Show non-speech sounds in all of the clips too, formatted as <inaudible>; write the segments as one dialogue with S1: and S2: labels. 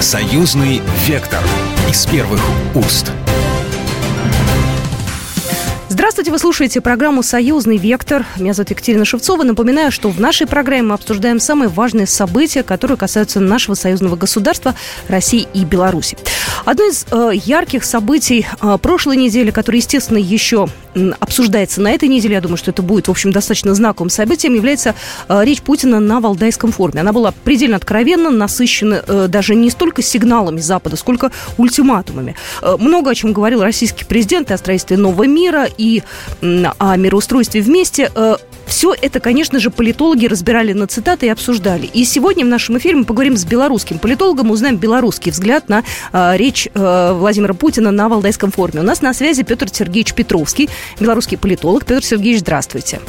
S1: Союзный вектор из первых уст.
S2: Здравствуйте, вы слушаете программу «Союзный вектор». Меня зовут Екатерина Шевцова. Напоминаю, что в нашей программе мы обсуждаем самые важные события, которые касаются нашего союзного государства России и Беларуси. Одно из э, ярких событий э, прошлой недели, которое, естественно, еще обсуждается на этой неделе, я думаю, что это будет, в общем, достаточно знаковым событием, является э, речь Путина на Валдайском форуме. Она была предельно откровенна, насыщена э, даже не столько сигналами Запада, сколько ультиматумами. Э, много о чем говорил российский президент и о строительстве нового мира, и о мироустройстве вместе. Все это, конечно же, политологи разбирали на цитаты и обсуждали. И сегодня в нашем эфире мы поговорим с белорусским политологом, узнаем белорусский взгляд на э, речь э, Владимира Путина на Валдайском форуме. У нас на связи Петр Сергеевич Петровский, белорусский политолог. Петр Сергеевич, здравствуйте.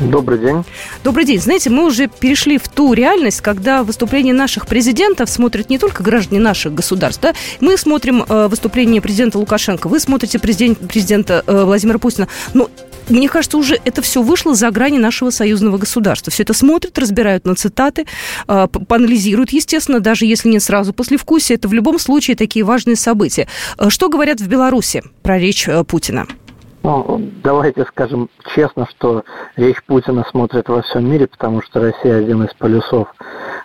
S3: Добрый день.
S2: Добрый день. Знаете, мы уже перешли в ту реальность, когда выступления наших президентов смотрят не только граждане наших государств. Да? Мы смотрим э, выступление президента Лукашенко, вы смотрите президент, президента э, Владимира Путина. Но мне кажется, уже это все вышло за грани нашего союзного государства. Все это смотрят, разбирают на цитаты, э, поанализируют, естественно, даже если не сразу после вкуса. Это в любом случае такие важные события. Э, что говорят в Беларуси про речь э, Путина?
S3: Ну, давайте скажем честно, что речь Путина смотрит во всем мире, потому что Россия один из полюсов,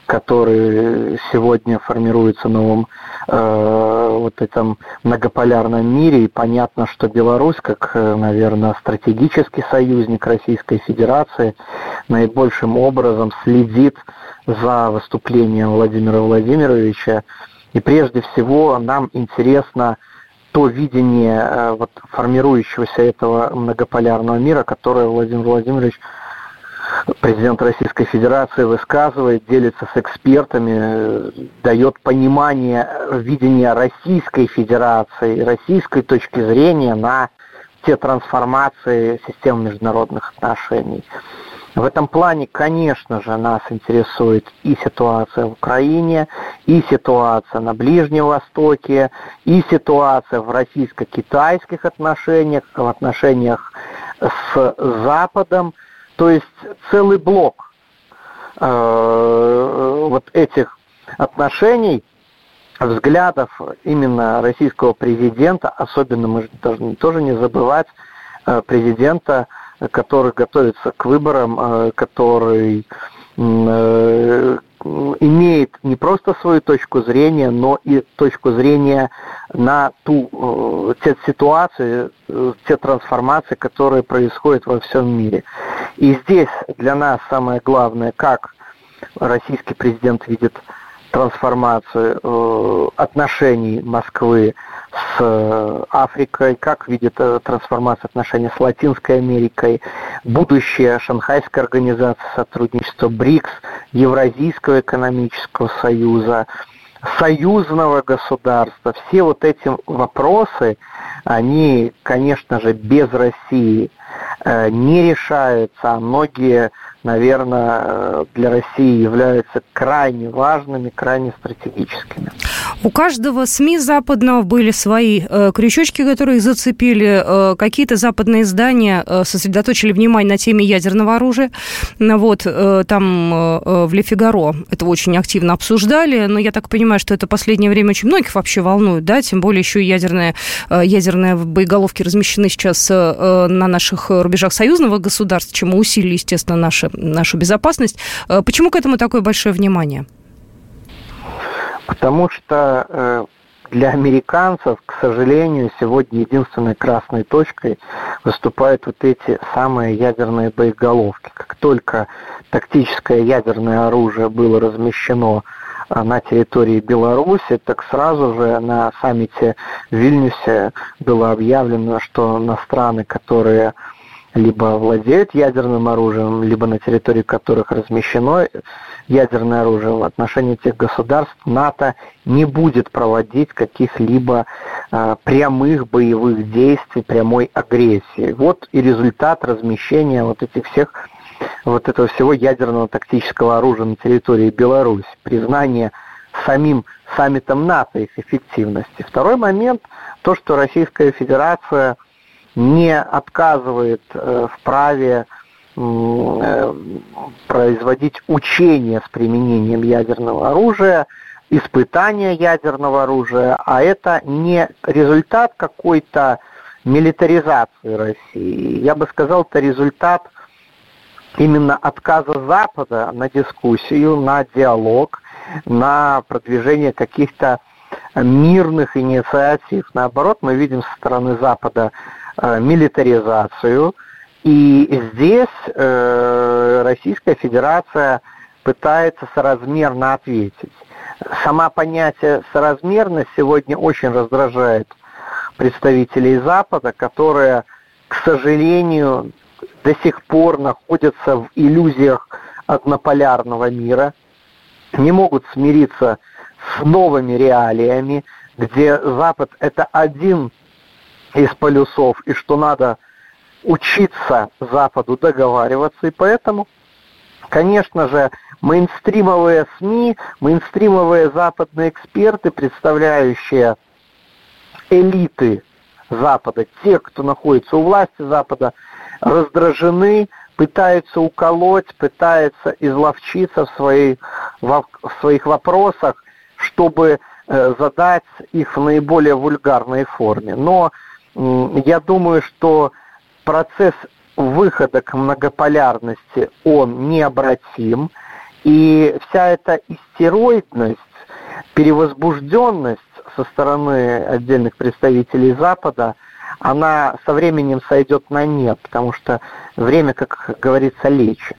S3: который сегодня формируется новым э, вот этом многополярном мире. И понятно, что Беларусь, как, э, наверное, стратегический союзник Российской Федерации, наибольшим образом следит за выступлением Владимира Владимировича. И прежде всего нам интересно то видение э, вот, формирующегося этого многополярного мира, которое Владимир Владимирович, президент Российской Федерации, высказывает, делится с экспертами, дает понимание видения Российской Федерации, российской точки зрения на те трансформации системы международных отношений. В этом плане, конечно же, нас интересует и ситуация в Украине, и ситуация на Ближнем Востоке, и ситуация в российско-китайских отношениях, в отношениях с Западом. То есть целый блок э, вот этих отношений, взглядов именно российского президента, особенно мы должны тоже не забывать э, президента который готовится к выборам, э, который э, имеет не просто свою точку зрения, но и точку зрения на ту э, те ситуации, те трансформации, которые происходят во всем мире. И здесь для нас самое главное, как российский президент видит трансформацию э, отношений Москвы с э, Африкой, как видит э, трансформацию отношений с Латинской Америкой, будущее Шанхайской организации сотрудничества БРИКС, Евразийского экономического союза, союзного государства. Все вот эти вопросы, они, конечно же, без России не решаются, а многие наверное, для России являются крайне важными, крайне стратегическими.
S2: У каждого СМИ западного были свои э, крючочки, которые зацепили. Э, какие-то западные издания э, сосредоточили внимание на теме ядерного оружия. Вот, э, там э, в Ле это очень активно обсуждали, но я так понимаю, что это последнее время очень многих вообще волнует, да, тем более еще ядерные, э, ядерные боеголовки размещены сейчас э, на наших рубежах союзного государства, чему усилили, естественно, наши нашу безопасность. Э, почему к этому такое большое внимание?
S3: Потому что э, для американцев, к сожалению, сегодня единственной красной точкой выступают вот эти самые ядерные боеголовки. Как только тактическое ядерное оружие было размещено э, на территории Беларуси, так сразу же на саммите в Вильнюсе было объявлено, что на страны, которые либо владеют ядерным оружием, либо на территории которых размещено ядерное оружие, в отношении этих государств НАТО не будет проводить каких-либо э, прямых боевых действий, прямой агрессии. Вот и результат размещения вот этих всех вот этого всего ядерного тактического оружия на территории Беларуси, признание самим саммитом НАТО их эффективности. Второй момент, то, что Российская Федерация – не отказывает э, в праве э, производить учения с применением ядерного оружия, испытания ядерного оружия, а это не результат какой-то милитаризации России. Я бы сказал, это результат именно отказа Запада на дискуссию, на диалог, на продвижение каких-то мирных инициатив. Наоборот, мы видим со стороны Запада милитаризацию, и здесь э, Российская Федерация пытается соразмерно ответить. Сама понятие соразмерность сегодня очень раздражает представителей Запада, которые, к сожалению, до сих пор находятся в иллюзиях однополярного мира, не могут смириться с новыми реалиями, где Запад это один из полюсов, и что надо учиться Западу договариваться, и поэтому, конечно же, мейнстримовые СМИ, мейнстримовые западные эксперты, представляющие элиты Запада, те, кто находится у власти Запада, раздражены, пытаются уколоть, пытаются изловчиться в, своей, в своих вопросах, чтобы э, задать их в наиболее вульгарной форме. Но я думаю, что процесс выхода к многополярности, он необратим, и вся эта истероидность, перевозбужденность со стороны отдельных представителей Запада, она со временем сойдет на нет, потому что время, как говорится, лечит.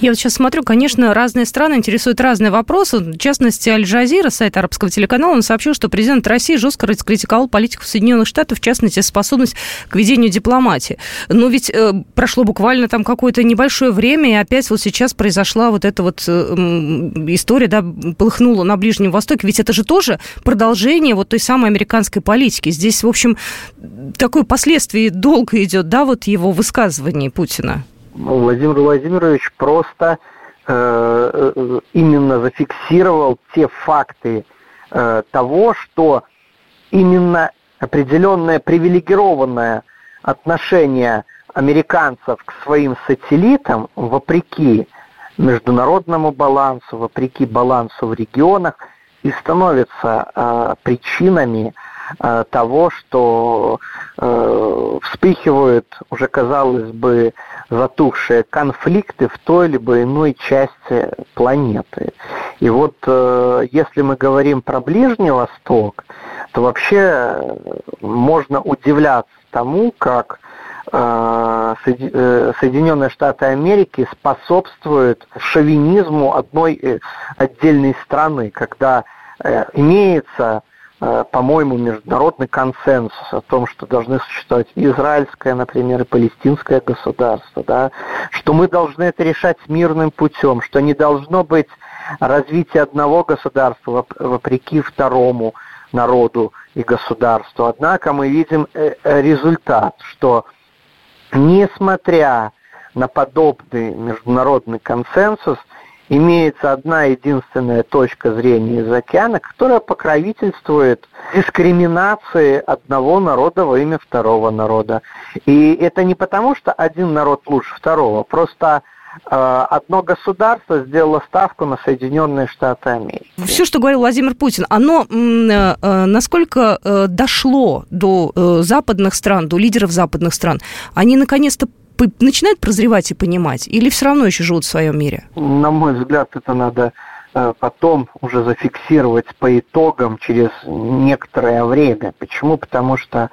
S2: Я вот сейчас смотрю, конечно, разные страны интересуют разные вопросы. В частности, Аль-Джазира, сайт арабского телеканала, он сообщил, что президент России жестко раскритиковал политику Соединенных Штатов, в частности, способность к ведению дипломатии. Но ведь э, прошло буквально там какое-то небольшое время, и опять вот сейчас произошла вот эта вот э, история, да, полыхнула на Ближнем Востоке. Ведь это же тоже продолжение вот той самой американской политики. Здесь, в общем, такое последствие долго идет, да, вот его высказываний Путина.
S3: Владимир Владимирович просто э, э, именно зафиксировал те факты э, того, что именно определенное привилегированное отношение американцев к своим сателлитам, вопреки международному балансу, вопреки балансу в регионах, и становятся э, причинами Э, того, что э, вспыхивают уже, казалось бы, затухшие конфликты в той либо иной части планеты. И вот э, если мы говорим про Ближний Восток, то вообще можно удивляться тому, как Соединенные Штаты Америки способствуют шовинизму одной отдельной страны, когда имеется Э, по-моему, международный консенсус о том, что должны существовать израильское, например, и палестинское государство, да, что мы должны это решать мирным путем, что не должно быть развития одного государства вопреки второму народу и государству. Однако мы видим э, э, результат, что несмотря на подобный международный консенсус, имеется одна единственная точка зрения из океана, которая покровительствует дискриминации одного народа во имя второго народа. И это не потому, что один народ лучше второго, просто э, одно государство сделало ставку на Соединенные Штаты Америки.
S2: Все, что говорил Владимир Путин, оно э, э, насколько дошло до западных стран, до лидеров западных стран, они наконец-то начинают прозревать и понимать, или все равно еще живут в своем мире?
S3: На мой взгляд, это надо э, потом уже зафиксировать по итогам через некоторое время. Почему? Потому что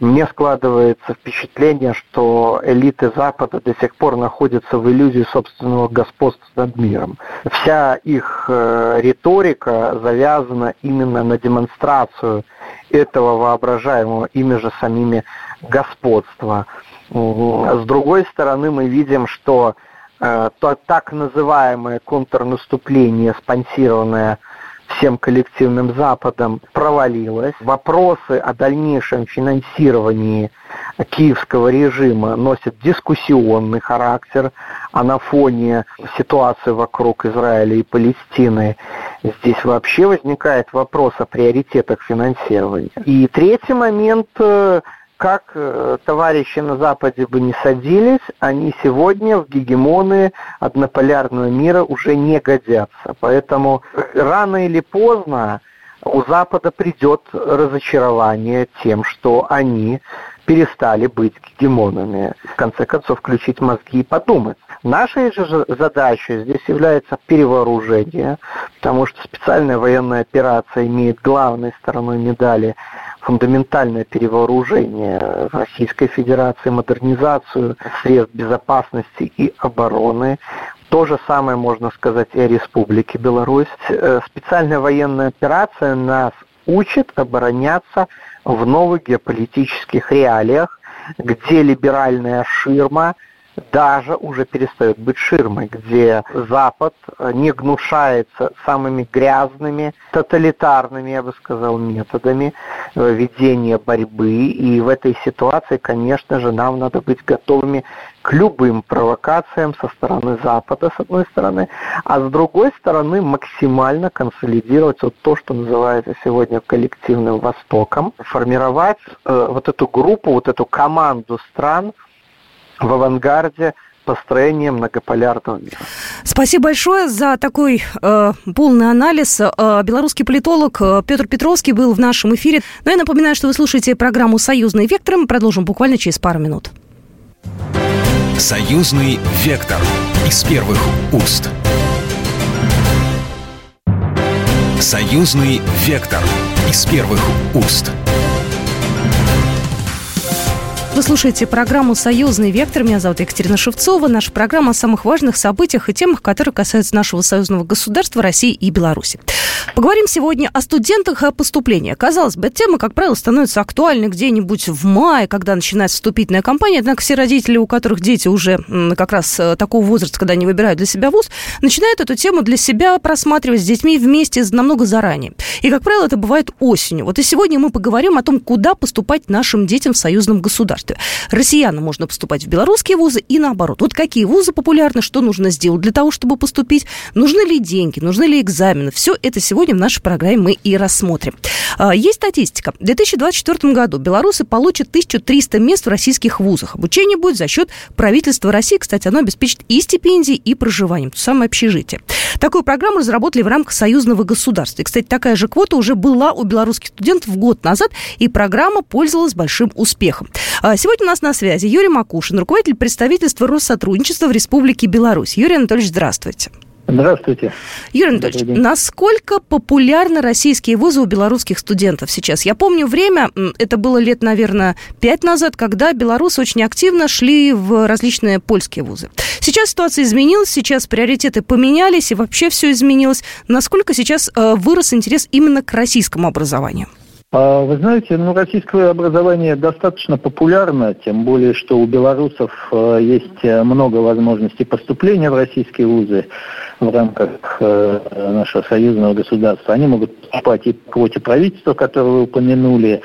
S3: мне складывается впечатление, что элиты Запада до сих пор находятся в иллюзии собственного господства над миром. Вся их э, риторика завязана именно на демонстрацию этого воображаемого ими же самими господства. С другой стороны, мы видим, что э, то так называемое контрнаступление, спонсированное всем коллективным Западом, провалилось. Вопросы о дальнейшем финансировании киевского режима носят дискуссионный характер, а на фоне ситуации вокруг Израиля и Палестины здесь вообще возникает вопрос о приоритетах финансирования. И третий момент э, как э, товарищи на Западе бы не садились, они сегодня в гегемоны однополярного мира уже не годятся. Поэтому рано или поздно у Запада придет разочарование тем, что они перестали быть гегемонами. В конце концов, включить мозги и подумать. Нашей же задачей здесь является перевооружение, потому что специальная военная операция имеет главной стороной медали фундаментальное перевооружение Российской Федерации, модернизацию средств безопасности и обороны. То же самое можно сказать и о Республике Беларусь. Э, специальная военная операция нас учит обороняться в новых геополитических реалиях, где либеральная ширма даже уже перестает быть ширмой, где Запад не гнушается самыми грязными, тоталитарными, я бы сказал, методами ведения борьбы. И в этой ситуации, конечно же, нам надо быть готовыми к любым провокациям со стороны Запада, с одной стороны, а с другой стороны максимально консолидировать вот то, что называется сегодня коллективным Востоком, формировать э, вот эту группу, вот эту команду стран в авангарде построения многополярного мира.
S2: Спасибо большое за такой э, полный анализ. Э, белорусский политолог э, Петр Петровский был в нашем эфире. Но я напоминаю, что вы слушаете программу «Союзный вектор». Мы продолжим буквально через пару минут.
S1: Союзный вектор из первых уст. Союзный вектор из первых уст.
S2: Вы слушаете программу «Союзный вектор». Меня зовут Екатерина Шевцова. Наша программа о самых важных событиях и темах, которые касаются нашего союзного государства, России и Беларуси. Поговорим сегодня о студентах и о поступлении. Казалось бы, тема, как правило, становится актуальной где-нибудь в мае, когда начинается вступительная кампания. Однако все родители, у которых дети уже как раз э, такого возраста, когда они выбирают для себя вуз, начинают эту тему для себя просматривать с детьми вместе намного заранее. И, как правило, это бывает осенью. Вот и сегодня мы поговорим о том, куда поступать нашим детям в союзном государстве. Россиянам можно поступать в белорусские вузы и наоборот. Вот какие вузы популярны, что нужно сделать для того, чтобы поступить, нужны ли деньги, нужны ли экзамены. Все это сегодня в нашей программе мы и рассмотрим. А, есть статистика. В 2024 году белорусы получат 1300 мест в российских вузах. Обучение будет за счет правительства России. Кстати, оно обеспечит и стипендии, и проживание. То самое общежитие. Такую программу разработали в рамках союзного государства. И, кстати, такая же квота уже была у белорусских студентов год назад, и программа пользовалась большим успехом. Сегодня у нас на связи Юрий Макушин, руководитель представительства Россотрудничества в Республике Беларусь. Юрий Анатольевич, здравствуйте.
S3: Здравствуйте.
S2: Юрий Анатольевич, насколько популярны российские вузы у белорусских студентов сейчас? Я помню время, это было лет, наверное, пять назад, когда белорусы очень активно шли в различные польские вузы. Сейчас ситуация изменилась, сейчас приоритеты поменялись, и вообще все изменилось. Насколько сейчас э, вырос интерес именно к российскому образованию?
S4: А, вы знаете, ну, российское образование достаточно популярно, тем более, что у белорусов э, есть э, много возможностей поступления в российские вузы в рамках э, нашего союзного государства. Они могут поступать и по квоте правительства, которое вы упомянули,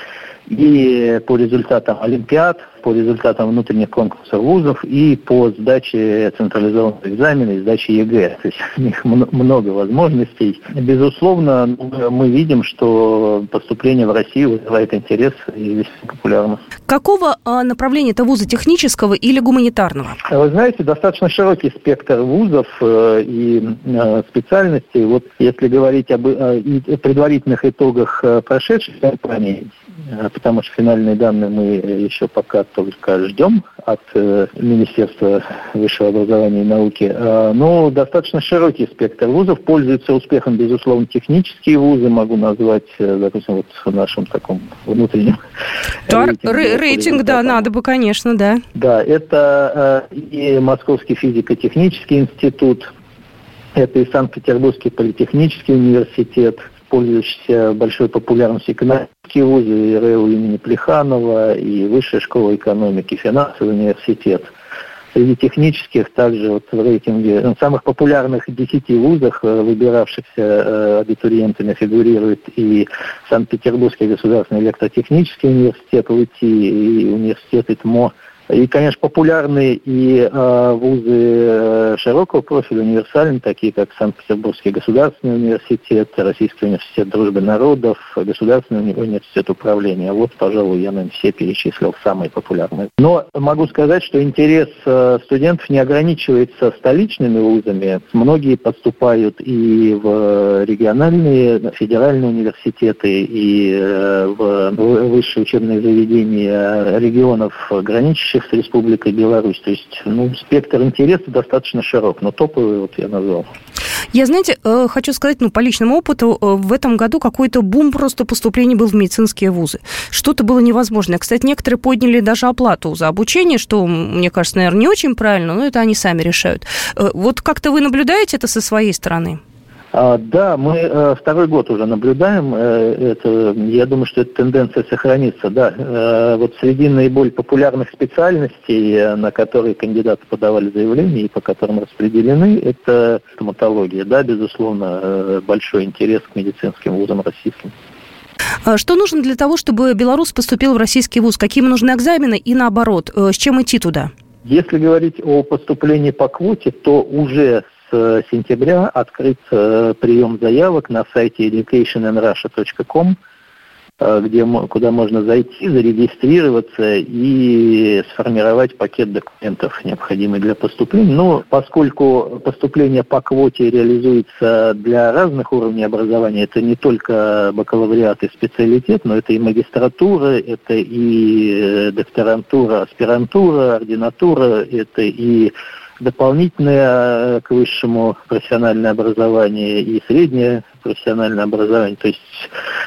S4: и по результатам олимпиад, по результатам внутренних конкурсов вузов и по сдаче централизованного экзамена и сдаче ЕГЭ. То есть у них много возможностей. Безусловно, мы видим, что поступление в Россию вызывает интерес и весьма популярно.
S2: Какого а, направления это вузы, технического или гуманитарного?
S4: Вы знаете, достаточно широкий спектр вузов э, и э, специальностей. Вот если говорить об э, предварительных итогах прошедшей кампании, потому что финальные данные мы еще пока только ждем от э, Министерства высшего образования и науки. Э, но достаточно широкий спектр вузов. Пользуются успехом, безусловно, технические вузы. Могу назвать, э, допустим, вот в нашем таком внутреннем <laughs>
S2: да, рейтинге. Рейтинг, да, надо бы, конечно, да.
S4: Да, это э, и Московский физико-технический институт, это и Санкт-Петербургский политехнический университет, пользующийся большой популярностью экономические вузы, РЭУ имени Плеханова, и Высшая школа экономики, финансовый университет. Среди технических также вот в рейтинге ну, самых популярных 10 вузах, э, выбиравшихся э, абитуриентами, фигурирует и Санкт-Петербургский государственный электротехнический университет УИТИ, и университет ИТМО И, конечно, популярные и э, вузы широкого профиля, универсальные, такие как Санкт-Петербургский государственный университет, Российский университет дружбы народов, Государственный университет управления. Вот, пожалуй, я, наверное, все перечислил самые популярные. Но могу сказать, что интерес э, студентов не ограничивается столичными вузами. Многие поступают и в региональные, федеральные университеты, и э, в высшие учебные заведения регионов, граничащих с Республикой Беларусь. То есть ну, спектр интереса достаточно широк, но топовый вот я назвал.
S2: Я, знаете, э, хочу сказать, ну, по личному опыту, э, в этом году какой-то бум просто поступлений был в медицинские вузы. Что-то было невозможно. Кстати, некоторые подняли даже оплату за обучение, что, мне кажется, наверное, не очень правильно, но это они сами решают. Э, вот как-то вы наблюдаете это со своей стороны?
S4: А, да, мы э, второй год уже наблюдаем. Э, это, я думаю, что эта тенденция сохранится. Да, э, вот среди наиболее популярных специальностей, на которые кандидаты подавали заявления и по которым распределены, это стоматология. Да, безусловно, большой интерес к медицинским вузам российским.
S2: А что нужно для того, чтобы белорус поступил в российский вуз? Какие нужны экзамены и наоборот? С чем идти туда?
S4: Если говорить о поступлении по квоте, то уже сентября открыт э, прием заявок на сайте educationinrussia.com, э, где, куда можно зайти, зарегистрироваться и сформировать пакет документов, необходимый для поступления. Но поскольку поступление по квоте реализуется для разных уровней образования, это не только бакалавриат и специалитет, но это и магистратура, это и э, докторантура, аспирантура, ординатура, это и дополнительное э, к высшему профессиональное образование и среднее профессиональное образование. То есть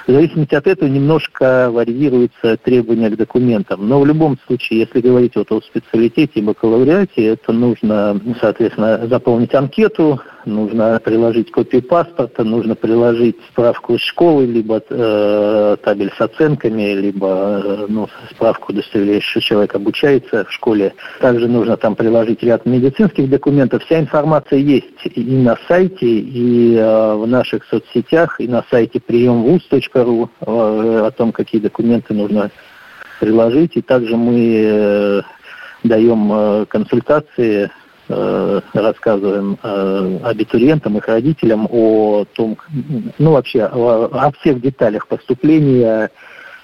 S4: в зависимости от этого немножко варьируются требования к документам. Но в любом случае, если говорить вот о специалитете и бакалавриате, это нужно, соответственно, заполнить анкету, нужно приложить копию паспорта, нужно приложить справку из школы, либо э, табель с оценками, либо э, ну, справку, удостоверяющую, что человек обучается в школе. Также нужно там приложить ряд медицинских документов. Вся информация есть и на сайте, и э, в наших соцсетях, и на сайте приемвуз.ру э, о том, какие документы нужно приложить. И также мы э, даем э, консультации рассказываем э, абитуриентам, их родителям о том, ну вообще о, всех деталях поступления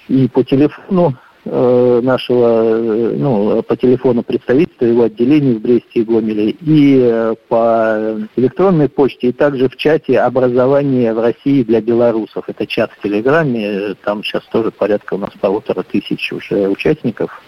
S4: и по телефону э, нашего, ну, по телефону представительства его отделений в Бресте и Гомеле, и по электронной почте, и также в чате «Образование в России для белорусов». Это чат в Телеграме, там сейчас тоже порядка у нас полутора тысяч уже участников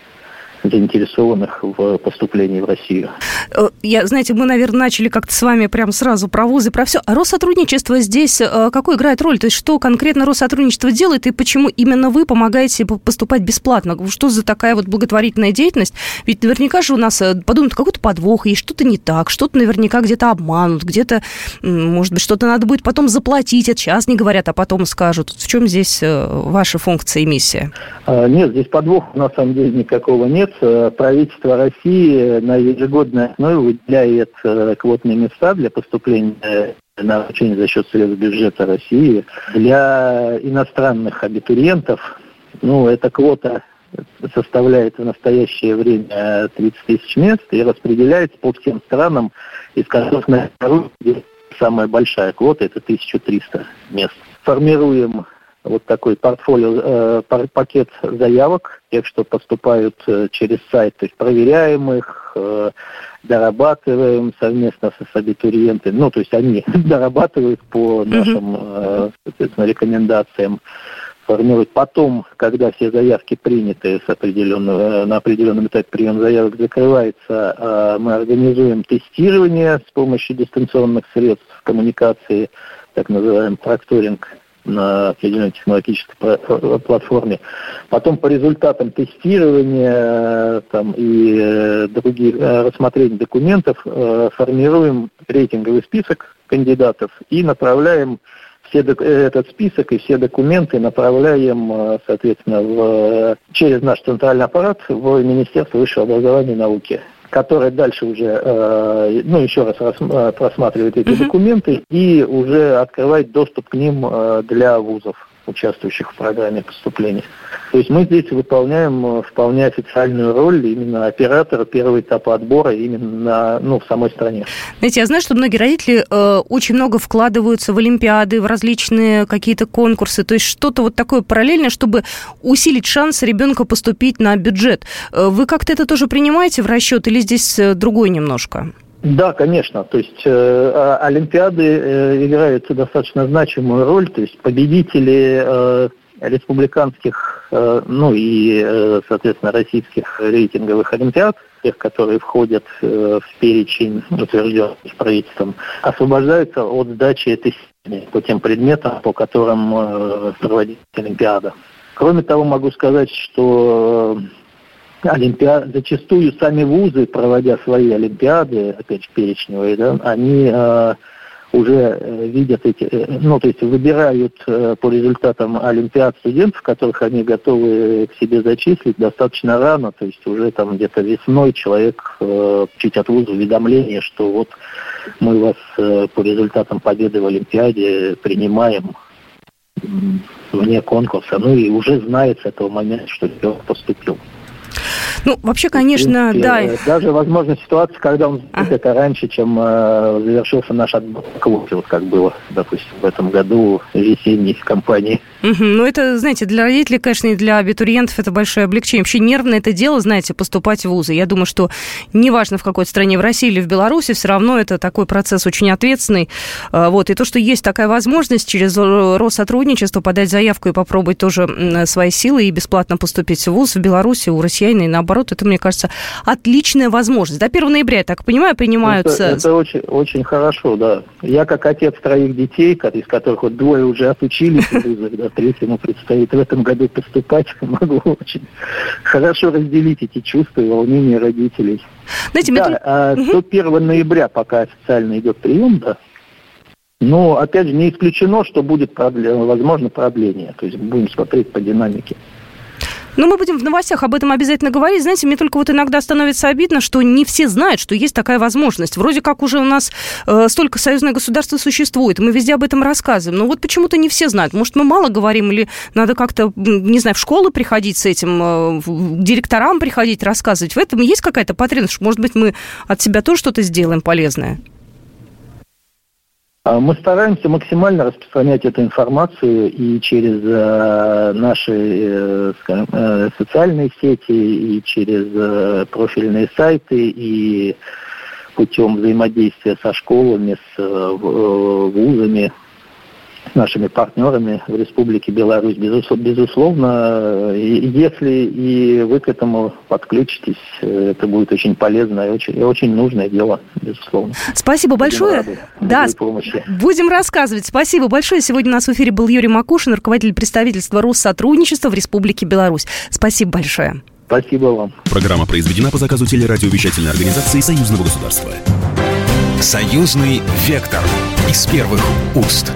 S4: заинтересованных в поступлении в Россию.
S2: Э, я, знаете, мы, наверное, начали как-то с вами прям сразу про вузы, про все. А Россотрудничество здесь э, какую играет роль? То есть что конкретно Россотрудничество делает и почему именно вы помогаете поступать бесплатно? Что за такая вот благотворительная деятельность? Ведь наверняка же у нас э, подумают, какой-то подвох, есть что-то не так, что-то наверняка где-то обманут, где-то, может быть, что-то надо будет потом заплатить. Это сейчас не говорят, а потом скажут. В чем здесь ваша функция и миссия?
S4: А, нет, здесь подвоха на самом деле никакого нет. Э, правительство России на ежегодной основе выделяет э, квотные места для поступления на обучение за счет средств бюджета России для иностранных абитуриентов. Ну, эта квота составляет в настоящее время 30 тысяч мест и распределяется по всем странам, из которых на самая большая квота – это 1300 мест. Формируем вот такой портфолио, э, пакет заявок, тех, что поступают э, через сайт, то есть проверяем их, э, дорабатываем совместно с абитуриентами, ну, то есть они <laughs> дорабатывают по нашим, э, соответственно, рекомендациям, формируют. Потом, когда все заявки приняты с определенного, на определенном этапе прием заявок закрывается, мы организуем тестирование с помощью дистанционных средств коммуникации, так называемый прокторинг, на определенной технологической платформе. Потом по результатам тестирования там, и э, других э, рассмотрения документов э, формируем рейтинговый список кандидатов и направляем все этот список и все документы направляем, соответственно, в, через наш центральный аппарат в Министерство высшего образования и науки которая дальше уже, э, ну, еще раз э, просматривает эти документы и уже открывает доступ к ним э, для вузов. Участвующих в программе поступления. То есть мы здесь выполняем э, вполне официальную роль именно оператора первого этапа отбора именно ну, в самой стране.
S2: Знаете, я знаю, что многие родители э, очень много вкладываются в олимпиады, в различные какие-то конкурсы, то есть что-то вот такое параллельное, чтобы усилить шанс ребенка поступить на бюджет. Э, вы как-то это тоже принимаете в расчет или здесь э, другой немножко?
S4: Да, конечно. То есть э, а, Олимпиады э, играют достаточно значимую роль. То есть победители э, республиканских, э, ну и, э, соответственно, российских рейтинговых Олимпиад, тех, которые входят э, в перечень, утвержденный правительством, освобождаются от сдачи тестирования по тем предметам, по которым э, проводится Олимпиада. Кроме того, могу сказать, что э, олимпиады, зачастую сами вузы, проводя свои олимпиады, опять же, перечневые, да, они э, уже э, видят эти, э, ну, то есть выбирают э, по результатам олимпиад студентов, которых они готовы к себе зачислить достаточно рано, то есть уже там где-то весной человек э, чуть от вуза уведомление, что вот мы вас э, по результатам победы в олимпиаде принимаем вне конкурса, ну и уже знает с этого момента, что ребенок поступил.
S2: Ну, вообще, конечно, принципе, да.
S4: Даже возможна ситуация, когда он а. это раньше, чем э, завершился наш отбор вот как было, допустим, в этом году весенней кампании.
S2: Ну, это, знаете, для родителей, конечно, и для абитуриентов это большое облегчение. Вообще нервное это дело, знаете, поступать в вузы. Я думаю, что неважно, в какой стране, в России или в Беларуси, все равно это такой процесс очень ответственный. А, вот. И то, что есть такая возможность через Россотрудничество подать заявку и попробовать тоже свои силы и бесплатно поступить в вуз в Беларуси у россиян и наоборот, это, мне кажется, отличная возможность. До 1 ноября, я так понимаю, принимаются...
S4: Это, это очень, очень хорошо, да. Я как отец троих детей, из которых вот двое уже отучились третьему предстоит в этом году поступать, <laughs> могу очень хорошо разделить эти чувства и волнения родителей. Знаете, да, мы... а, угу. до 1 ноября пока официально идет прием, да. Но, опять же, не исключено, что будет, продле... возможно, продление. То есть будем смотреть по динамике.
S2: Ну, мы будем в новостях об этом обязательно говорить. Знаете, мне только вот иногда становится обидно, что не все знают, что есть такая возможность. Вроде как уже у нас э, столько союзное государство существует, мы везде об этом рассказываем. Но вот почему-то не все знают. Может, мы мало говорим, или надо как-то, не знаю, в школу приходить с этим, э, директорам приходить, рассказывать. В этом есть какая-то потребность? Может быть, мы от себя тоже что-то сделаем полезное?
S4: А мы стараемся максимально распространять эту информацию и через э, наши э, скажем, э, социальные сети, и через профильные сайты, и путем взаимодействия со школами, с вузами, с нашими партнерами в Республике Беларусь. Безусловно, если и вы к этому подключитесь, это будет очень полезно и очень, и очень нужное дело, безусловно.
S2: Спасибо большое. Рады да, помощи. будем рассказывать. Спасибо большое. Сегодня у нас в эфире был Юрий Макушин, руководитель представительства Россотрудничества в Республике Беларусь. Спасибо большое.
S4: Спасибо вам.
S1: Программа произведена по заказу телерадиовещательной организации Союзного государства. Союзный вектор из первых уст.